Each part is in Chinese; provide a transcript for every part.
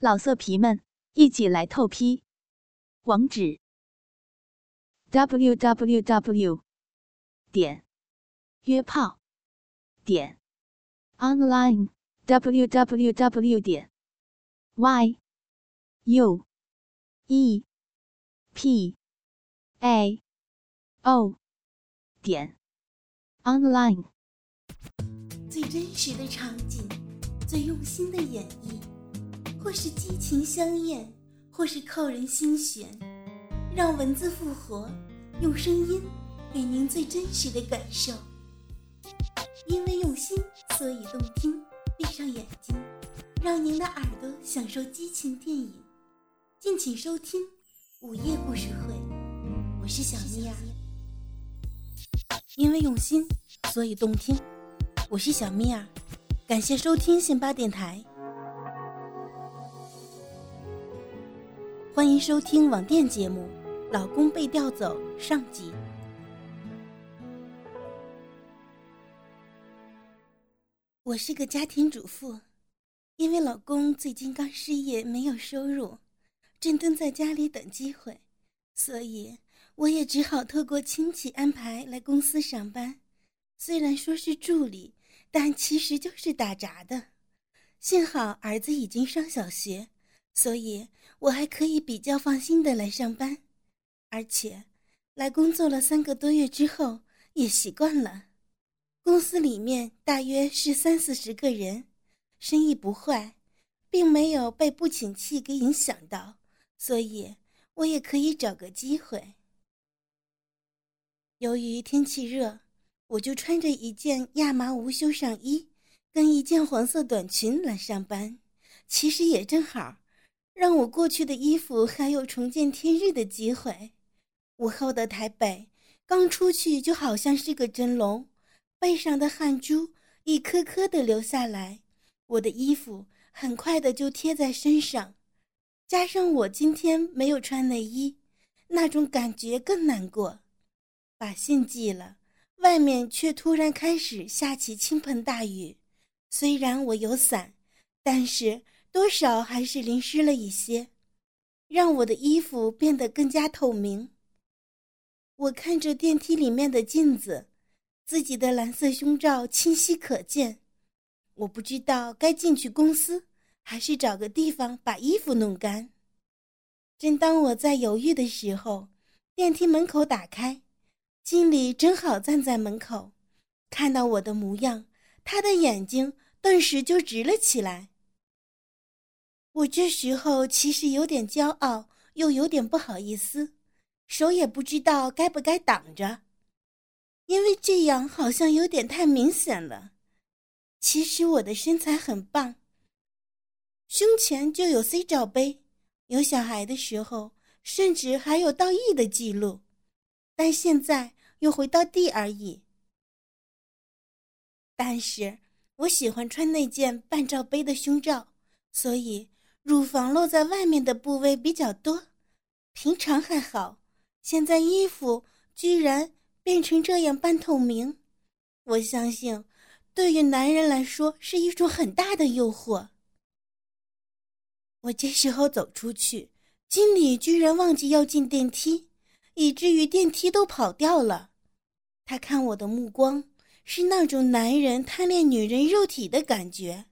老色皮们，一起来透批！网址：w w w 点约炮点 online w w w 点 y u e p a o 点 online。最真实的场景，最用心的演绎。或是激情相艳，或是扣人心弦，让文字复活，用声音给您最真实的感受。因为用心，所以动听。闭上眼睛，让您的耳朵享受激情电影。敬请收听《午夜故事会》，我是小咪儿。因为用心，所以动听。我是小咪儿，感谢收听信巴电台。欢迎收听网店节目《老公被调走》上集。我是个家庭主妇，因为老公最近刚失业，没有收入，正蹲在家里等机会，所以我也只好透过亲戚安排来公司上班。虽然说是助理，但其实就是打杂的。幸好儿子已经上小学。所以，我还可以比较放心的来上班，而且，来工作了三个多月之后，也习惯了。公司里面大约是三四十个人，生意不坏，并没有被不景气给影响到，所以我也可以找个机会。由于天气热，我就穿着一件亚麻无袖上衣，跟一件黄色短裙来上班，其实也正好。让我过去的衣服还有重见天日的机会。午后的台北，刚出去就好像是个蒸笼，背上的汗珠一颗颗的流下来，我的衣服很快的就贴在身上，加上我今天没有穿内衣，那种感觉更难过。把信寄了，外面却突然开始下起倾盆大雨，虽然我有伞，但是。多少还是淋湿了一些，让我的衣服变得更加透明。我看着电梯里面的镜子，自己的蓝色胸罩清晰可见。我不知道该进去公司，还是找个地方把衣服弄干。正当我在犹豫的时候，电梯门口打开，经理正好站在门口，看到我的模样，他的眼睛顿时就直了起来。我这时候其实有点骄傲，又有点不好意思，手也不知道该不该挡着，因为这样好像有点太明显了。其实我的身材很棒，胸前就有 C 罩杯，有小孩的时候甚至还有到 E 的记录，但现在又回到 D 而已。但是我喜欢穿那件半罩杯的胸罩，所以。乳房露在外面的部位比较多，平常还好，现在衣服居然变成这样半透明，我相信，对于男人来说是一种很大的诱惑。我这时候走出去，经理居然忘记要进电梯，以至于电梯都跑掉了。他看我的目光是那种男人贪恋女人肉体的感觉。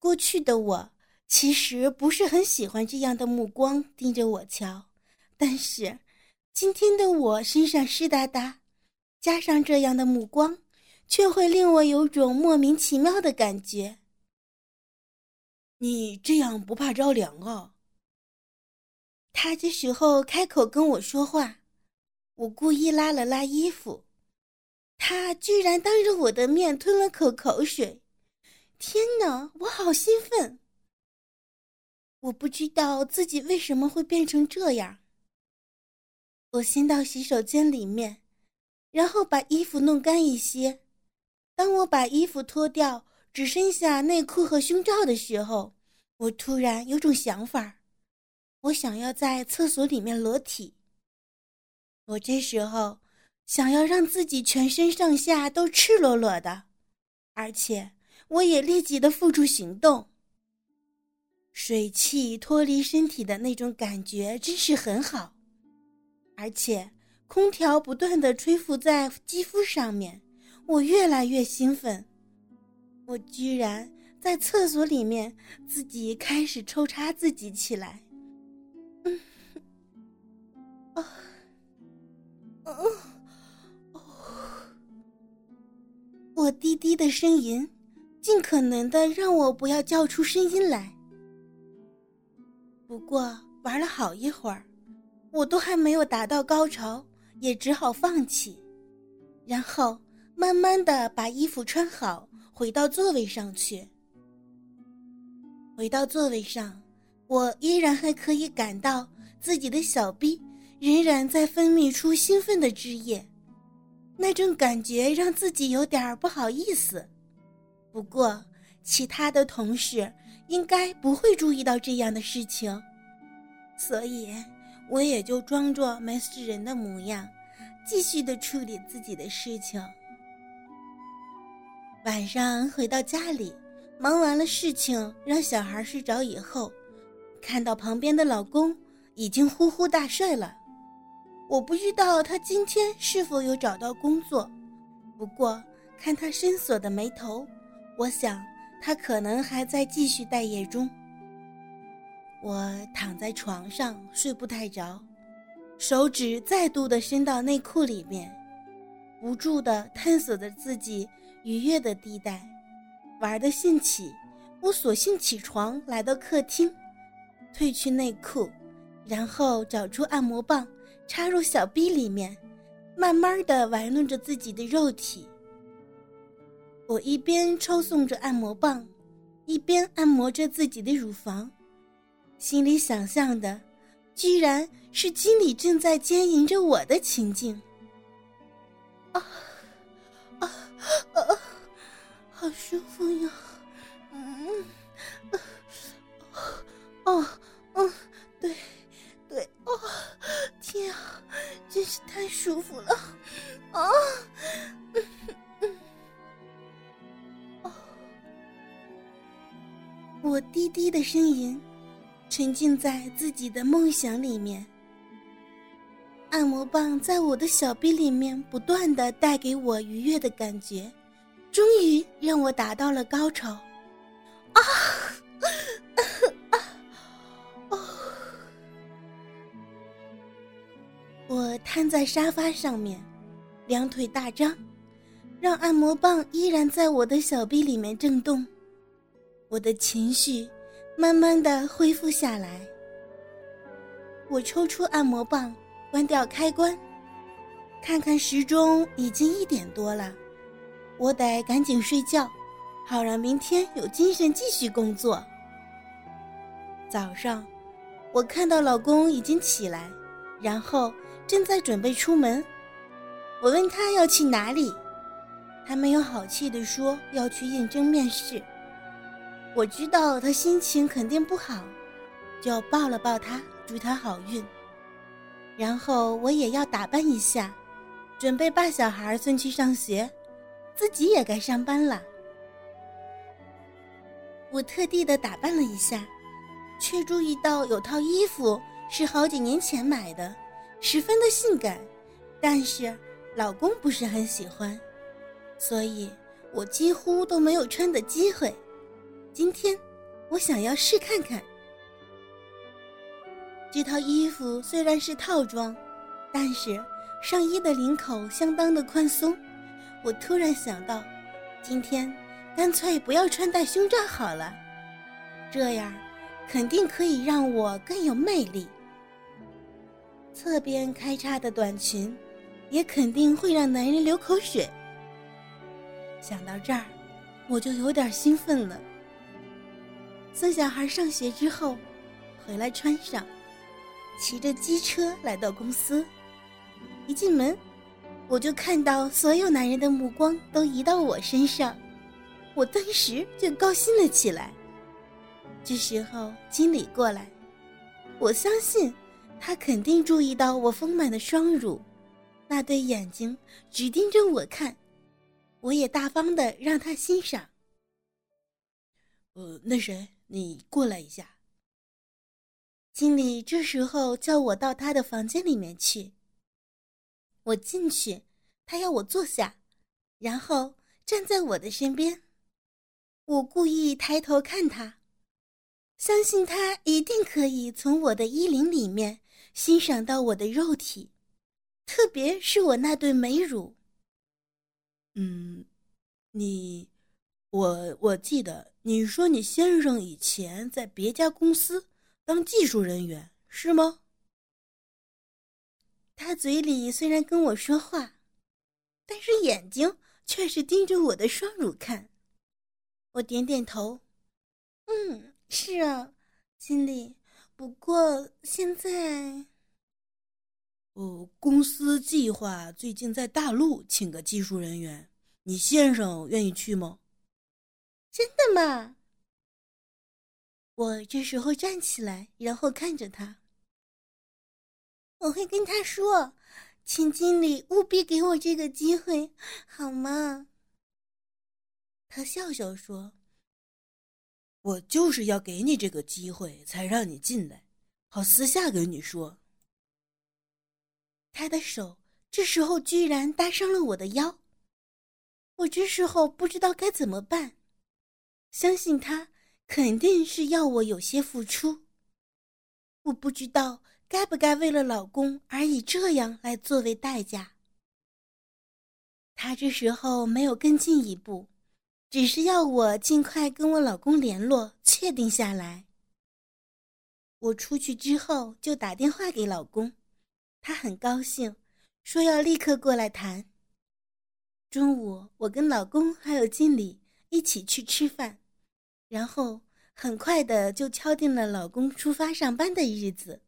过去的我。其实不是很喜欢这样的目光盯着我瞧，但是今天的我身上湿哒哒，加上这样的目光，却会令我有种莫名其妙的感觉。你这样不怕着凉啊？他这时候开口跟我说话，我故意拉了拉衣服，他居然当着我的面吞了口口水，天哪，我好兴奋！我不知道自己为什么会变成这样。我先到洗手间里面，然后把衣服弄干一些。当我把衣服脱掉，只剩下内裤和胸罩的时候，我突然有种想法，我想要在厕所里面裸体。我这时候想要让自己全身上下都赤裸裸的，而且我也立即的付诸行动。水汽脱离身体的那种感觉真是很好，而且空调不断的吹拂在肌肤上面，我越来越兴奋。我居然在厕所里面自己开始抽插自己起来。嗯，啊，哦，哦，我低低的呻吟，尽可能的让我不要叫出声音来。不过玩了好一会儿，我都还没有达到高潮，也只好放弃，然后慢慢的把衣服穿好，回到座位上去。回到座位上，我依然还可以感到自己的小臂仍然在分泌出兴奋的汁液，那种感觉让自己有点不好意思。不过其他的同事。应该不会注意到这样的事情，所以我也就装作没事人的模样，继续的处理自己的事情。晚上回到家里，忙完了事情，让小孩睡着以后，看到旁边的老公已经呼呼大睡了。我不知道他今天是否有找到工作，不过看他深锁的眉头，我想。他可能还在继续待业中。我躺在床上睡不太着，手指再度的伸到内裤里面，不住的探索着自己愉悦的地带。玩的兴起，我索性起床来到客厅，褪去内裤，然后找出按摩棒插入小臂里面，慢慢的玩弄着自己的肉体。我一边抽送着按摩棒，一边按摩着自己的乳房，心里想象的，居然是经理正在奸淫着我的情景。啊啊啊！好舒服呀！嗯，哦哦，对对，哦，天啊，真是太舒服了！啊！我低低的呻吟，沉浸在自己的梦想里面。按摩棒在我的小臂里面不断的带给我愉悦的感觉，终于让我达到了高潮。啊！我瘫在沙发上面，两腿大张，让按摩棒依然在我的小臂里面震动。我的情绪慢慢的恢复下来。我抽出按摩棒，关掉开关，看看时钟，已经一点多了，我得赶紧睡觉，好让明天有精神继续工作。早上，我看到老公已经起来，然后正在准备出门。我问他要去哪里，他没有好气地说要去应征面试。我知道他心情肯定不好，就抱了抱他，祝他好运。然后我也要打扮一下，准备把小孩送去上学，自己也该上班了。我特地的打扮了一下，却注意到有套衣服是好几年前买的，十分的性感，但是老公不是很喜欢，所以我几乎都没有穿的机会。今天，我想要试看看这套衣服。虽然是套装，但是上衣的领口相当的宽松。我突然想到，今天干脆不要穿戴胸罩好了，这样肯定可以让我更有魅力。侧边开叉的短裙，也肯定会让男人流口水。想到这儿，我就有点兴奋了。送小孩上学之后，回来穿上，骑着机车来到公司。一进门，我就看到所有男人的目光都移到我身上，我顿时就高兴了起来。这时候经理过来，我相信他肯定注意到我丰满的双乳，那对眼睛只盯着我看，我也大方的让他欣赏。呃，那谁？你过来一下，经理这时候叫我到他的房间里面去。我进去，他要我坐下，然后站在我的身边。我故意抬头看他，相信他一定可以从我的衣领里面欣赏到我的肉体，特别是我那对美乳。嗯，你，我我记得你说你先生以前在别家公司当技术人员，是吗？他嘴里虽然跟我说话，但是眼睛却是盯着我的双乳看。我点点头，嗯，是啊，经理。不过现在，哦，公司计划最近在大陆请个技术人员，你先生愿意去吗？真的吗？我这时候站起来，然后看着他。我会跟他说，请经理务必给我这个机会，好吗？他笑笑说：“我就是要给你这个机会，才让你进来，好私下跟你说。”他的手这时候居然搭上了我的腰，我这时候不知道该怎么办，相信他肯定是要我有些付出，我不知道。该不该为了老公而以这样来作为代价？他这时候没有跟进一步，只是要我尽快跟我老公联络，确定下来。我出去之后就打电话给老公，他很高兴，说要立刻过来谈。中午我跟老公还有经理一起去吃饭，然后很快的就敲定了老公出发上班的日子。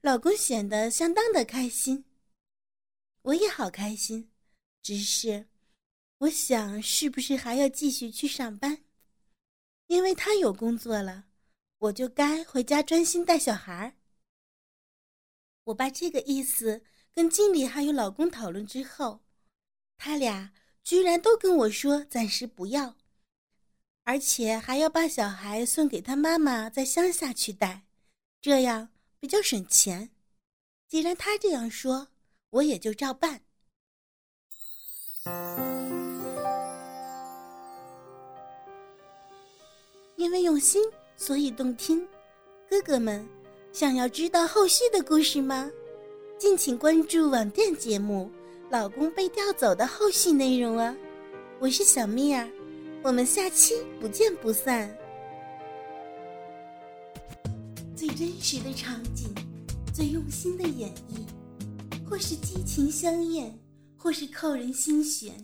老公显得相当的开心，我也好开心。只是，我想是不是还要继续去上班？因为他有工作了，我就该回家专心带小孩儿。我把这个意思跟经理还有老公讨论之后，他俩居然都跟我说暂时不要，而且还要把小孩送给他妈妈在乡下去带，这样。比较省钱，既然他这样说，我也就照办。因为用心，所以动听。哥哥们，想要知道后续的故事吗？敬请关注网店节目《老公被调走》的后续内容啊！我是小蜜儿，我们下期不见不散。最真实的场景，最用心的演绎，或是激情相艳，或是扣人心弦，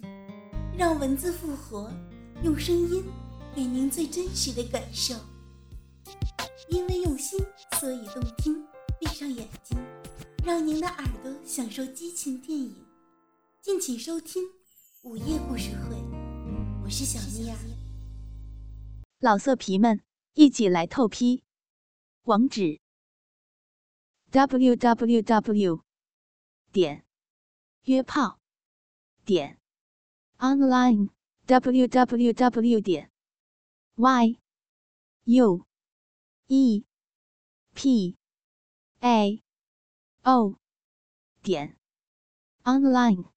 让文字复活，用声音给您最真实的感受。因为用心，所以动听。闭上眼睛，让您的耳朵享受激情电影。敬请收听午夜故事会，我是小咪儿。老色皮们，一起来透批！网址：w w w 点约炮点 online w w w 点 y u e p a o 点 online。